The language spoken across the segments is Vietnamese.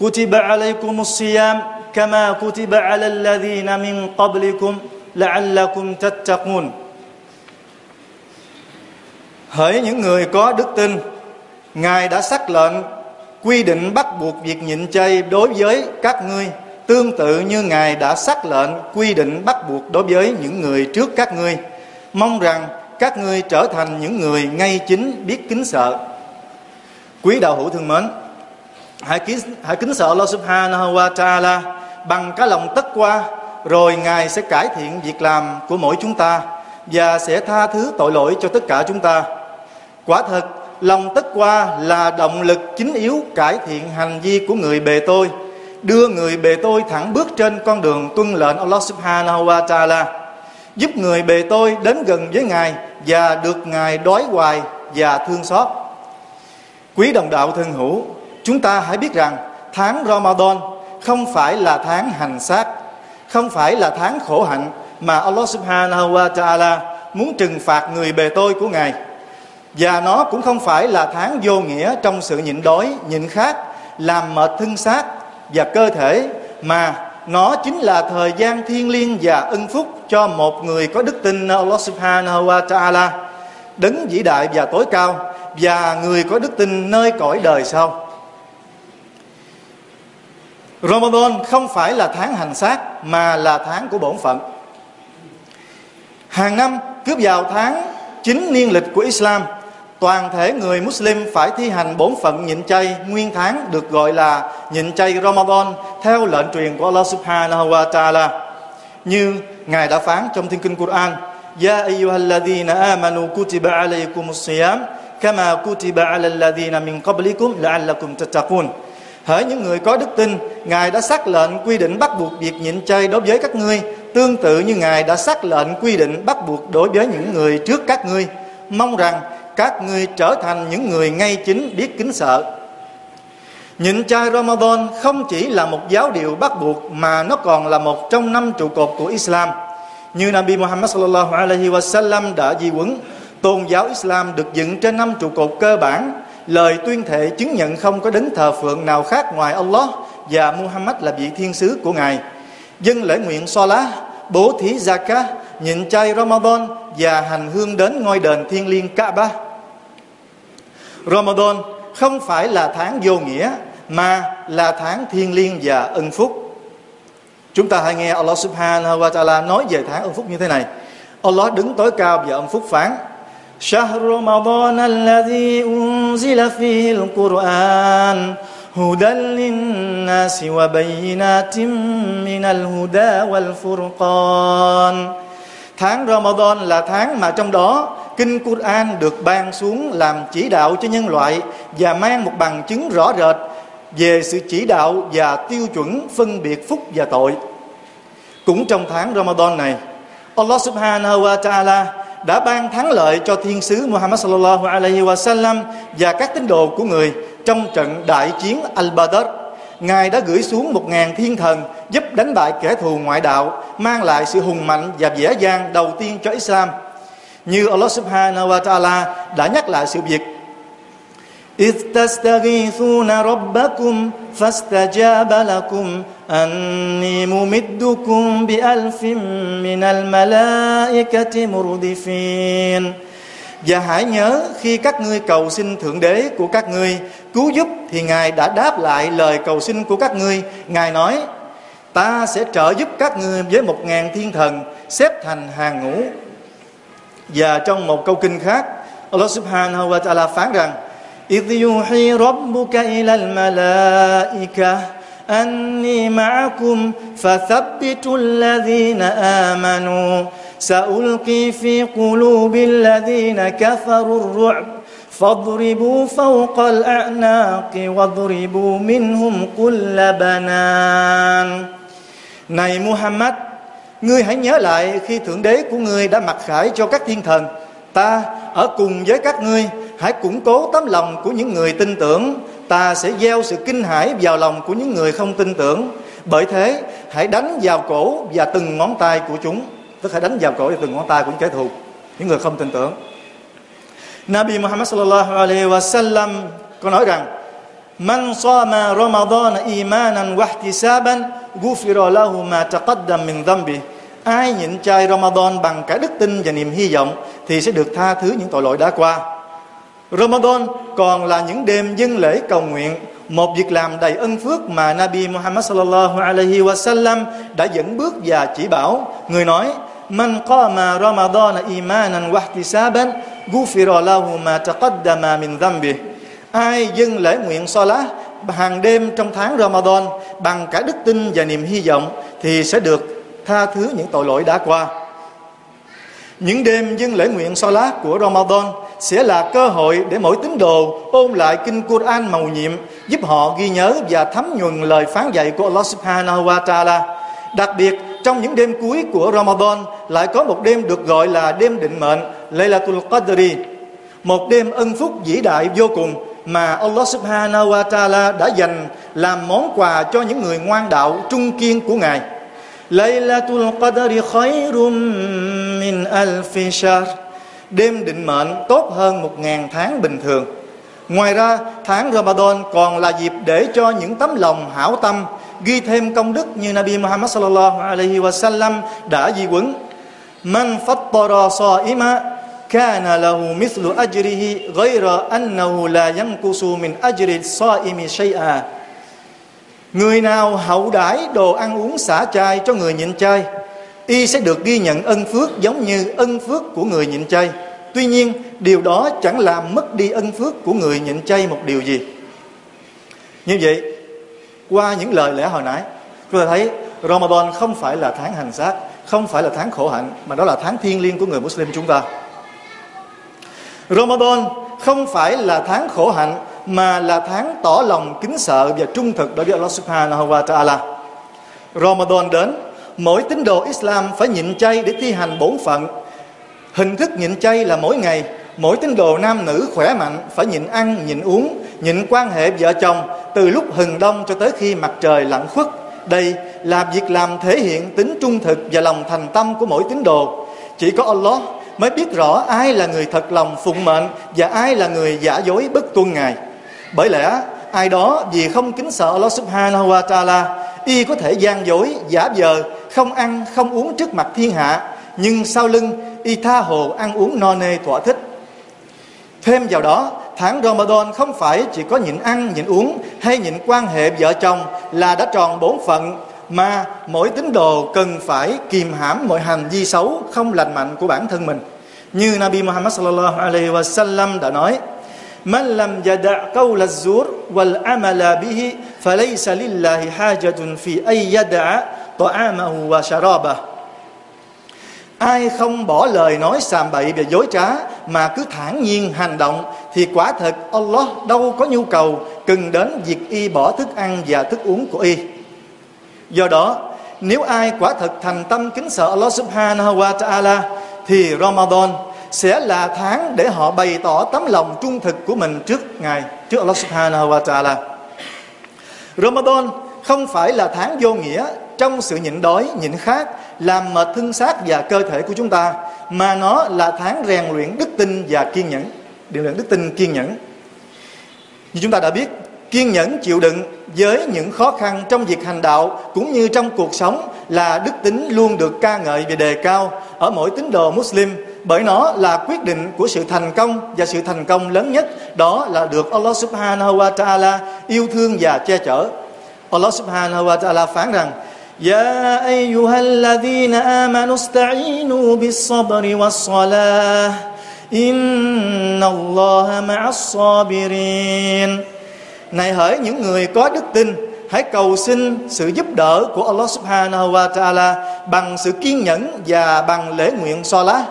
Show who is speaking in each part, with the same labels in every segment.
Speaker 1: كتب عليكم الصيام كما كتب على الذين من قبلكم لعلكم تتقون Hỡi những người có đức tin Ngài đã xác lệnh quy định bắt buộc việc nhịn chay đối với các ngươi tương tự như Ngài đã xác lệnh quy định bắt buộc đối với những người trước các ngươi mong rằng các ngươi trở thành những người ngay chính biết kính sợ quý đạo hữu thương mến hãy kính, hãy kính sợ Allah subhanahu wa ta'ala bằng cái lòng tất qua rồi Ngài sẽ cải thiện việc làm của mỗi chúng ta và sẽ tha thứ tội lỗi cho tất cả chúng ta quả thật lòng tất qua là động lực chính yếu cải thiện hành vi của người bề tôi đưa người bề tôi thẳng bước trên con đường tuân lệnh Allah subhanahu wa ta'ala giúp người bề tôi đến gần với Ngài và được Ngài đói hoài và thương xót. Quý đồng đạo thân hữu, chúng ta hãy biết rằng tháng Ramadan không phải là tháng hành sát, không phải là tháng khổ hạnh mà Allah subhanahu wa ta'ala muốn trừng phạt người bề tôi của Ngài. Và nó cũng không phải là tháng vô nghĩa trong sự nhịn đói, nhịn khát, làm mệt thân xác và cơ thể mà nó chính là thời gian thiêng liêng và ân phúc cho một người có đức tin Allah subhanahu wa ta'ala đấng vĩ đại và tối cao và người có đức tin nơi cõi đời sau Ramadan không phải là tháng hành sát mà là tháng của bổn phận. Hàng năm cướp vào tháng chính niên lịch của Islam toàn thể người Muslim phải thi hành bổn phận nhịn chay nguyên tháng được gọi là nhịn chay Ramadan theo lệnh truyền của Allah Subhanahu wa Taala. Như ngài đã phán trong thiên kinh Quran Ya ayyuhalladhina amanu kutiba alaykumus siyam kama kutiba alal ladhina min qablikum la'allakum tattaqun. Hỡi những người có đức tin, Ngài đã xác lệnh quy định bắt buộc việc nhịn chay đối với các ngươi, tương tự như Ngài đã xác lệnh quy định bắt buộc đối với những người trước các ngươi. Mong rằng các ngươi trở thành những người ngay chính biết kính sợ. Nhịn chay Ramadan không chỉ là một giáo điều bắt buộc mà nó còn là một trong năm trụ cột của Islam. Như Nabi Muhammad sallallahu alaihi wasallam đã di huấn, tôn giáo Islam được dựng trên năm trụ cột cơ bản, lời tuyên thệ chứng nhận không có đấng thờ phượng nào khác ngoài Allah và Muhammad là vị thiên sứ của Ngài. Dân lễ nguyện Salah, bố thí Zakah, nhịn chay Ramadan và hành hương đến ngôi đền thiên liêng Kaaba. Ramadan không phải là tháng vô nghĩa mà là tháng thiên liêng và ân phúc. Chúng ta hãy nghe Allah Subhanahu wa Taala nói về tháng ân phúc như thế này. Allah đứng tối cao và ân phúc phán: شهر رمضان الذي أنزل فيه القرآن هدى للناس وبينات من الهدى والفرقان Tháng Ramadan là tháng mà trong đó Kinh Quran được ban xuống làm chỉ đạo cho nhân loại và mang một bằng chứng rõ rệt về sự chỉ đạo và tiêu chuẩn phân biệt phúc và tội. Cũng trong tháng Ramadan này, Allah Subhanahu wa Ta'ala đã ban thắng lợi cho thiên sứ Muhammad sallallahu alaihi wasallam và các tín đồ của người trong trận đại chiến Al-Badr. Ngài đã gửi xuống một ngàn thiên thần giúp đánh bại kẻ thù ngoại đạo, mang lại sự hùng mạnh và vẻ vang đầu tiên cho Islam. Như Allah subhanahu wa ta'ala đã nhắc lại sự việc إذ تستغيثون ربكم فاستجاب لكم أني ممدكم بألف من الملائكة مردفين Và hãy nhớ khi các ngươi cầu xin Thượng Đế của các ngươi cứu giúp thì Ngài đã đáp lại lời cầu xin của các ngươi. Ngài nói, ta sẽ trợ giúp các ngươi với một ngàn thiên thần xếp thành hàng ngũ. Và trong một câu kinh khác, Allah Subhanahu wa Ta'ala phán rằng, إذ يوحي ربك إلى الملائكة أني معكم فثبتوا الذين آمنوا سألقي في قلوب الذين كفروا الرعب فاضربوا فوق الأعناق واضربوا منهم كل بنان Này Muhammad Ngươi hãy nhớ lại khi Thượng Đế của ngươi đã mặc khải cho các thiên thần Ta ở cùng với các ngươi Hãy củng cố tấm lòng của những người tin tưởng Ta sẽ gieo sự kinh hãi vào lòng của những người không tin tưởng Bởi thế hãy đánh vào cổ và từng ngón tay của chúng Tức thể đánh vào cổ và từng ngón tay của những kẻ thù Những người không tin tưởng Nabi Muhammad sallallahu alaihi wasallam có nói rằng Man sama Ramadan imanan wa ihtisaban ghufira lahu ma taqaddam min dhanbi. Ai nhịn chay Ramadan bằng cả đức tin và niềm hy vọng thì sẽ được tha thứ những tội lỗi đã qua. Ramadan còn là những đêm dân lễ cầu nguyện, một việc làm đầy ân phước mà Nabi Muhammad sallallahu alaihi wasallam đã dẫn bước và chỉ bảo. Người nói: من قام Ramadan إيمانا واحتسابا غفر له ما تقدم من ذنبه ai dâng lễ nguyện so lá hàng đêm trong tháng Ramadan bằng cả đức tin và niềm hy vọng thì sẽ được tha thứ những tội lỗi đã qua những đêm dâng lễ nguyện so lá của Ramadan sẽ là cơ hội để mỗi tín đồ ôn lại kinh Quran màu nhiệm, giúp họ ghi nhớ và thấm nhuần lời phán dạy của Allah Subhanahu wa Taala. Đặc biệt trong những đêm cuối của Ramadan lại có một đêm được gọi là đêm định mệnh Laylatul Qadri một đêm ân phúc vĩ đại vô cùng mà Allah Subhanahu wa Taala đã dành làm món quà cho những người ngoan đạo trung kiên của Ngài. Laylatul Qadri khairum min alfi shahr. Đêm định mệnh tốt hơn một ngàn tháng bình thường. Ngoài ra, tháng Ramadan còn là dịp để cho những tấm lòng hảo tâm ghi thêm công đức như Nabi Muhammad sallallahu alaihi wasallam đã di quấn man fattara sa'ima, kana lahu mithlu ajrihi ghayra annahu la yanqusu min ajri sa'imi shay'a. Người nào hậu đãi đồ ăn uống xả chay cho người nhịn chay y sẽ được ghi nhận ân phước giống như ân phước của người nhịn chay tuy nhiên, điều đó chẳng làm mất đi ân phước của người nhịn chay một điều gì. Như vậy qua những lời lẽ hồi nãy chúng ta thấy Ramadan không phải là tháng hành xác không phải là tháng khổ hạnh mà đó là tháng thiêng liêng của người Muslim chúng ta Ramadan không phải là tháng khổ hạnh mà là tháng tỏ lòng kính sợ và trung thực đối với Allah Subhanahu wa Taala. Ramadan đến, mỗi tín đồ Islam phải nhịn chay để thi hành bổn phận. Hình thức nhịn chay là mỗi ngày, mỗi tín đồ nam nữ khỏe mạnh phải nhịn ăn, nhịn uống, nhịn quan hệ vợ chồng từ lúc hừng đông cho tới khi mặt trời lặn khuất. Đây là việc làm thể hiện tính trung thực và lòng thành tâm của mỗi tín đồ. Chỉ có Allah mới biết rõ ai là người thật lòng phụng mệnh và ai là người giả dối bất tuân Ngài. Bởi lẽ ai đó vì không kính sợ Allah subhanahu wa ta'ala y có thể gian dối, giả vờ, không ăn, không uống trước mặt thiên hạ nhưng sau lưng y tha hồ ăn uống no nê thỏa thích. Thêm vào đó, tháng Ramadan không phải chỉ có nhịn ăn, nhịn uống hay nhịn quan hệ vợ chồng là đã tròn bổn phận mà mỗi tín đồ cần phải kìm hãm mọi hành vi xấu không lành mạnh của bản thân mình. Như Nabi Muhammad sallallahu alaihi wasallam đã nói: "Man lam yada' qawl az-zur wal amala bihi falaysa lillahi hajatun fi ay yada'a ta'amahu wa sharabahu." Ai không bỏ lời nói sàm bậy và dối trá mà cứ thản nhiên hành động thì quả thật Allah đâu có nhu cầu cần đến việc y bỏ thức ăn và thức uống của y. Do đó, nếu ai quả thật thành tâm kính sợ Allah subhanahu wa ta'ala thì Ramadan sẽ là tháng để họ bày tỏ tấm lòng trung thực của mình trước Ngài, trước Allah subhanahu wa ta'ala. Ramadan không phải là tháng vô nghĩa trong sự nhịn đói, nhịn khát, làm mệt thân xác và cơ thể của chúng ta, mà nó là tháng rèn luyện đức tin và kiên nhẫn điều luyện đức tin kiên nhẫn như chúng ta đã biết, kiên nhẫn chịu đựng với những khó khăn trong việc hành đạo cũng như trong cuộc sống là đức tính luôn được ca ngợi và đề cao ở mỗi tín đồ Muslim, bởi nó là quyết định của sự thành công và sự thành công lớn nhất, đó là được Allah Subhanahu wa Ta'ala yêu thương và che chở. Allah Subhanahu wa Ta'ala phán rằng: "Ya ayyuhalladhina amanu ista'inu bis-sabri was-salah" Inna Allah ma'as-sabirin. Này hỡi những người có đức tin Hãy cầu xin sự giúp đỡ của Allah subhanahu wa ta'ala Bằng sự kiên nhẫn và bằng lễ nguyện salat.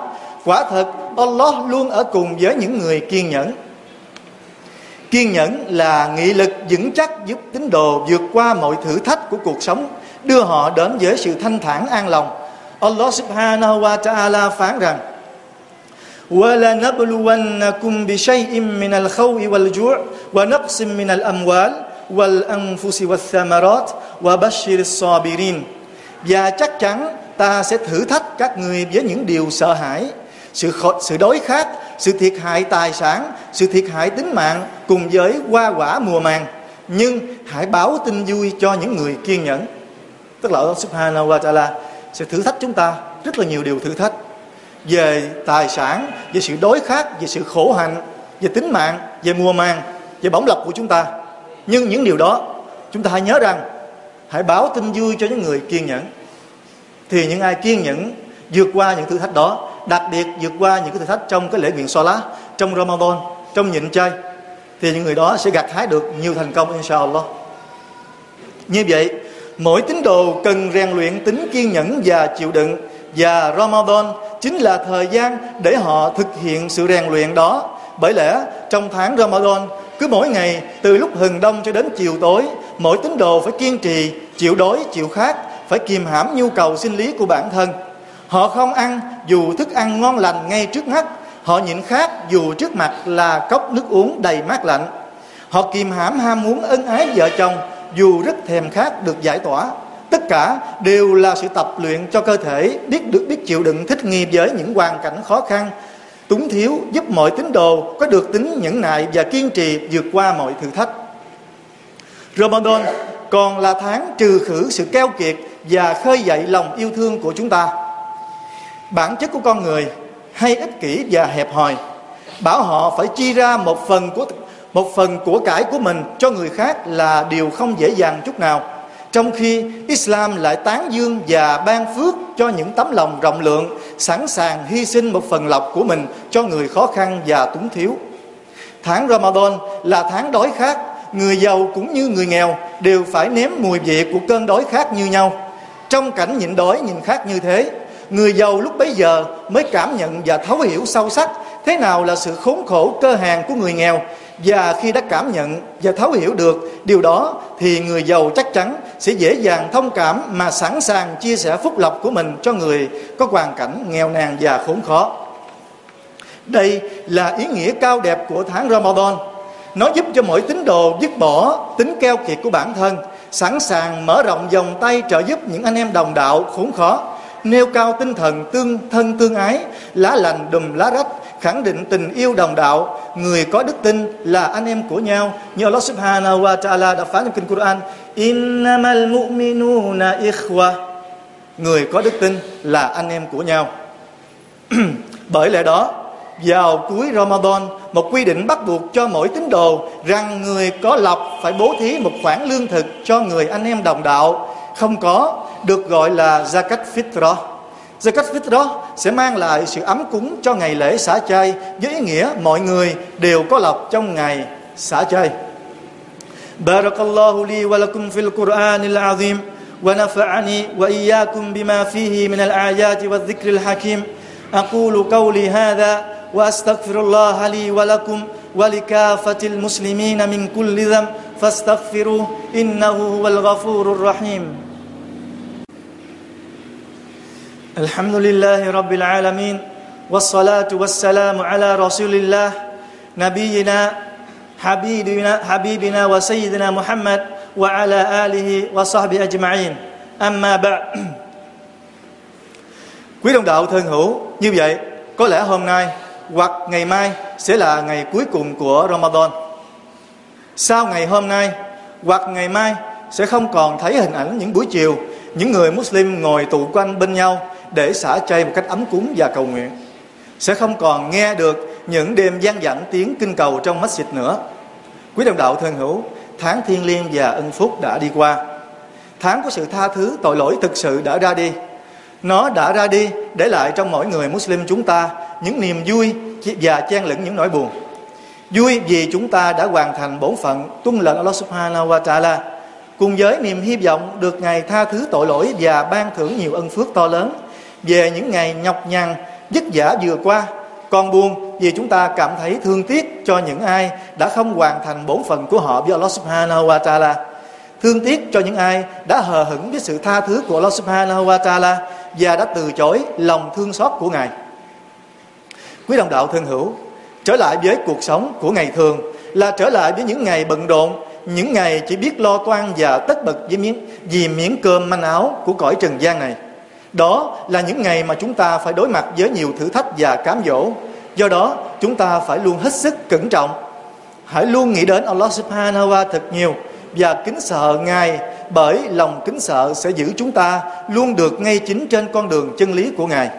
Speaker 1: Quả thật Allah luôn ở cùng với những người kiên nhẫn. Kiên nhẫn là nghị lực vững chắc giúp tín đồ vượt qua mọi thử thách của cuộc sống, đưa họ đến với sự thanh thản an lòng. Allah subhanahu wa ta'ala phán rằng: وَلَنَبْلُوَنَّكُمْ بِشَيْءٍ مِّنَ الْخَوْءِ وَالْجُوعِ وَنَقْصٍ مِّنَ الْأَمْوَالِ وَالْأَنفُسِ وَالثَّمَرَاتِ وَبَشِّرِ الصَّابِرِينَ Và chắc chắn ta sẽ thử thách các người với những điều sợ hãi, sự khó, sự đối khát, sự thiệt hại tài sản, sự thiệt hại tính mạng cùng với hoa quả mùa màng. Nhưng hãy báo tin vui cho những người kiên nhẫn. Tức là Allah Subhanahu wa Ta'ala sẽ thử thách chúng ta rất là nhiều điều thử thách về tài sản, về sự đối khác về sự khổ hạnh, về tính mạng, về mùa màng, về bổng lộc của chúng ta. Nhưng những điều đó chúng ta hãy nhớ rằng hãy báo tin vui cho những người kiên nhẫn. Thì những ai kiên nhẫn vượt qua những thử thách đó, đặc biệt vượt qua những cái thử thách trong cái lễ nguyện xoa lá, trong Ramadan, trong nhịn chay thì những người đó sẽ gặt hái được nhiều thành công inshallah. Như vậy, mỗi tín đồ cần rèn luyện tính kiên nhẫn và chịu đựng và Ramadan chính là thời gian để họ thực hiện sự rèn luyện đó. Bởi lẽ trong tháng Ramadan, cứ mỗi ngày từ lúc hừng đông cho đến chiều tối, mỗi tín đồ phải kiên trì, chịu đói, chịu khát, phải kìm hãm nhu cầu sinh lý của bản thân. Họ không ăn dù thức ăn ngon lành ngay trước mắt, họ nhịn khát dù trước mặt là cốc nước uống đầy mát lạnh. Họ kìm hãm ham muốn ân ái vợ chồng dù rất thèm khát được giải tỏa tất cả đều là sự tập luyện cho cơ thể, biết được, biết chịu đựng, thích nghi với những hoàn cảnh khó khăn. Túng thiếu giúp mọi tín đồ có được tính nhẫn nại và kiên trì vượt qua mọi thử thách. Ramadan còn là tháng trừ khử sự keo kiệt và khơi dậy lòng yêu thương của chúng ta. Bản chất của con người hay ích kỷ và hẹp hòi. Bảo họ phải chi ra một phần của, một phần của cải của mình cho người khác là điều không dễ dàng chút nào trong khi Islam lại tán dương và ban phước cho những tấm lòng rộng lượng, sẵn sàng hy sinh một phần lộc của mình cho người khó khăn và túng thiếu. Tháng Ramadan là tháng đói khát, người giàu cũng như người nghèo đều phải nếm mùi vị của cơn đói khát như nhau. Trong cảnh nhịn đói nhìn khát như thế, người giàu lúc bấy giờ mới cảm nhận và thấu hiểu sâu sắc thế nào là sự khốn khổ cơ hàng của người nghèo và khi đã cảm nhận và thấu hiểu được điều đó, thì người giàu chắc chắn sẽ dễ dàng thông cảm mà sẵn sàng chia sẻ phúc lộc của mình cho người có hoàn cảnh nghèo nàn và khốn khó. Đây là ý nghĩa cao đẹp của tháng Ramadan. Nó giúp cho mỗi tín đồ dứt bỏ tính keo kiệt của bản thân, sẵn sàng mở rộng vòng tay trợ giúp những anh em đồng đạo khốn khó, nêu cao tinh thần tương thân tương ái, lá lành đùm lá rách khẳng định tình yêu đồng đạo. Người có đức tin là anh em của nhau. Như Allah subhanahu wa ta'ala đã phán trong kinh Quran, innamal mu'minuna ikhwa. Người có đức tin là anh em của nhau. Bởi lẽ đó, vào cuối Ramadan, một quy định bắt buộc cho mỗi tín đồ rằng người có lọc phải bố thí một khoản lương thực cho người anh em đồng đạo. Không có, được gọi là zakat fitrah Zakat fitrah sẽ mang lại sự ấm cúng cho ngày lễ xả chay với ý nghĩa mọi người đều có lộc trong ngày xả chay. Barakallahu li wa lakum fil Qur'anil azim ونفعني وإياكم بما فيه من الآيات والذكر الحكيم أقول قولي هذا وأستغفر الله لي ولكم ولكافة المسلمين من كل ذنب فاستغفروه إنه هو الغفور الرحيم الحمد لله رب العالمين والصلاة والسلام على رسول الله نبينا حبيبنا حبيبنا وسيدنا محمد وعلى آله وصحبه أجمعين أما بعد Quý đồng đạo thân hữu, như vậy có lẽ hôm nay hoặc ngày mai sẽ là ngày cuối cùng của Ramadan. Sau ngày hôm nay hoặc ngày mai sẽ không còn thấy hình ảnh những buổi chiều những người Muslim ngồi tụ quanh bên nhau để xả chay một cách ấm cúng và cầu nguyện. Sẽ không còn nghe được những đêm gian dẳng tiếng kinh cầu trong masjid nữa. Quý đồng đạo thân hữu, tháng thiên liêng và ân phúc đã đi qua. Tháng của sự tha thứ tội lỗi thực sự đã ra đi. Nó đã ra đi để lại trong mỗi người Muslim chúng ta những niềm vui và chen lẫn những nỗi buồn. Vui vì chúng ta đã hoàn thành bổn phận tuân lệnh Allah Subhanahu wa Taala, cùng với niềm hy vọng được ngày tha thứ tội lỗi và ban thưởng nhiều ân phước to lớn về những ngày nhọc nhằn vất vả vừa qua con buồn vì chúng ta cảm thấy thương tiếc cho những ai đã không hoàn thành bổn phận của họ với Allah subhanahu wa ta'ala thương tiếc cho những ai đã hờ hững với sự tha thứ của Allah subhanahu wa ta'ala và đã từ chối lòng thương xót của Ngài. Quý đồng đạo thân hữu, trở lại với cuộc sống của ngày thường là trở lại với những ngày bận rộn, những ngày chỉ biết lo toan và tất bật với miếng, vì miếng cơm manh áo của cõi trần gian này. Đó là những ngày mà chúng ta phải đối mặt với nhiều thử thách và cám dỗ. Do đó, chúng ta phải luôn hết sức cẩn trọng. Hãy luôn nghĩ đến Allah subhanahu wa thật nhiều và kính sợ Ngài bởi lòng kính sợ sẽ giữ chúng ta luôn được ngay chính trên con đường chân lý của Ngài.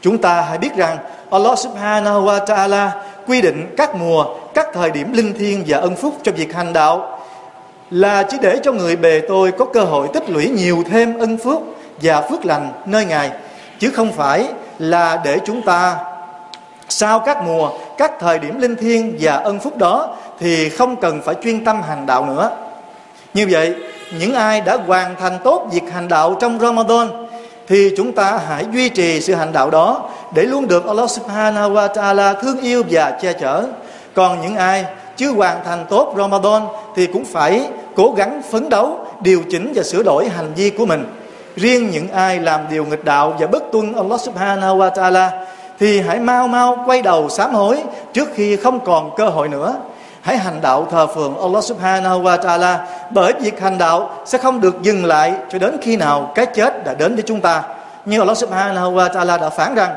Speaker 1: Chúng ta hãy biết rằng Allah subhanahu wa ta'ala quy định các mùa, các thời điểm linh thiêng và ân phúc cho việc hành đạo là chỉ để cho người bề tôi có cơ hội tích lũy nhiều thêm ân phước và phước lành nơi Ngài chứ không phải là để chúng ta sau các mùa, các thời điểm linh thiêng và ân phúc đó thì không cần phải chuyên tâm hành đạo nữa. Như vậy, những ai đã hoàn thành tốt việc hành đạo trong Ramadan thì chúng ta hãy duy trì sự hành đạo đó để luôn được Allah Subhanahu wa Taala thương yêu và che chở. Còn những ai chưa hoàn thành tốt Ramadan thì cũng phải cố gắng phấn đấu, điều chỉnh và sửa đổi hành vi của mình Riêng những ai làm điều nghịch đạo và bất tuân Allah Subhanahu wa Taala thì hãy mau mau quay đầu sám hối trước khi không còn cơ hội nữa hãy hành đạo thờ phượng Allah subhanahu wa ta'ala bởi việc hành đạo sẽ không được dừng lại cho đến khi nào cái chết đã đến với chúng ta như Allah subhanahu wa ta'ala đã phán rằng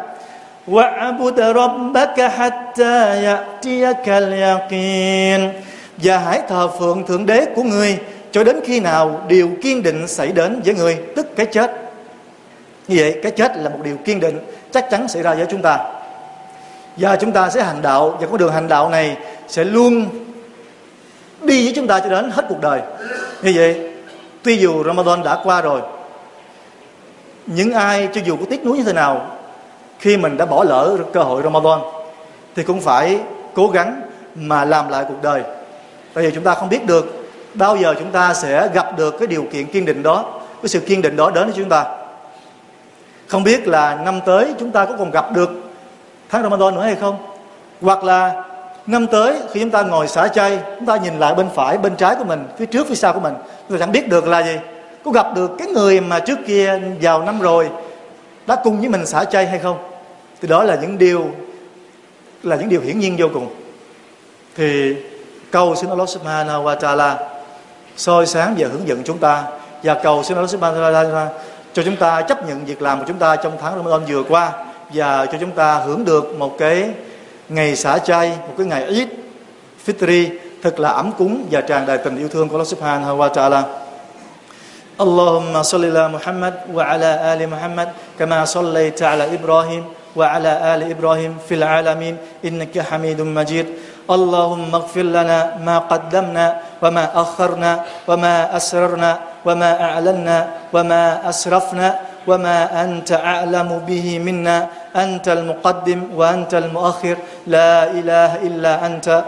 Speaker 1: وَعَبُدَ رَبَّكَ حَتَّى يَأْتِيَكَ الْيَقِينَ Và hãy thờ phượng Thượng Đế của người cho đến khi nào điều kiên định xảy đến với người, tức cái chết. Như vậy, cái chết là một điều kiên định chắc chắn xảy ra với chúng ta. Và chúng ta sẽ hành đạo và con đường hành đạo này sẽ luôn đi với chúng ta cho đến hết cuộc đời như vậy tuy dù Ramadan đã qua rồi những ai cho dù có tiếc nuối như thế nào khi mình đã bỏ lỡ cơ hội Ramadan thì cũng phải cố gắng mà làm lại cuộc đời tại vì chúng ta không biết được bao giờ chúng ta sẽ gặp được cái điều kiện kiên định đó, cái sự kiên định đó đến với chúng ta? Không biết là năm tới chúng ta có còn gặp được tháng Ramadan nữa hay không? Hoặc là năm tới khi chúng ta ngồi xả chay, chúng ta nhìn lại bên phải, bên trái của mình, phía trước, phía sau của mình, chúng ta chẳng biết được là gì. Có gặp được cái người mà trước kia vào năm rồi đã cùng với mình xả chay hay không? Thì đó là những điều, là những điều hiển nhiên vô cùng. Thì cầu xin Allah subhanahu wa ta'ala soi sáng và hướng dẫn chúng ta và cầu xin Allah subhanahu wa ta'ala cho chúng ta chấp nhận việc làm của chúng ta trong tháng Ramadan vừa qua và cho chúng ta hưởng được một cái ngày xả chay một cái ngày Eid Fitri thật là ấm cúng và tràn đầy tình yêu thương của Allah Subhanahu wa Taala. اللهم صل على محمد وعلى آل محمد كما صليت على إبراهيم وعلى آل إبراهيم في العالمين إنك حميد مجيد اللهم اغفر لنا ما قدمنا وما أخرنا وما أسررنا وما أعلنا وما أسرفنا وما أنت أعلم به منا. أنت المقدم وأنت المؤخر. لا إله إلا أنت.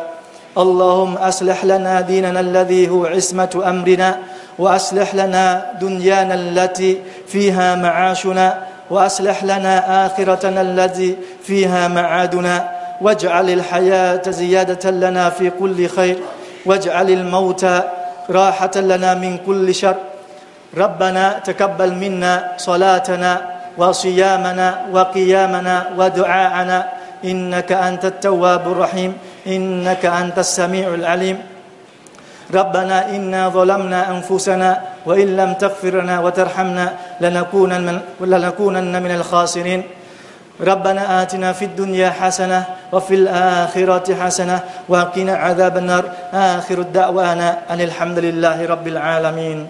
Speaker 1: اللهم أصلح لنا ديننا الذي هو عصمة أمرنا وأصلح لنا دنيانا التي فيها معاشنا وأصلح لنا آخرتنا التي فيها معادنا. واجعل الحياة زيادة لنا في كل خير. واجعل الموت راحة لنا من كل شر. ربنا تقبل منا صلاتنا وصيامنا وقيامنا ودعاءنا. إنك أنت التواب الرحيم. إنك أنت السميع العليم. ربنا إنا ظلمنا أنفسنا وإن لم تغفر لنا وترحمنا لنكونن من, لنكونن من الخاسرين. ربنا آتنا في الدنيا حسنة وفي الآخرة حسنة وقنا عذاب النار. آخر الدعوانا أن الحمد لله رب العالمين.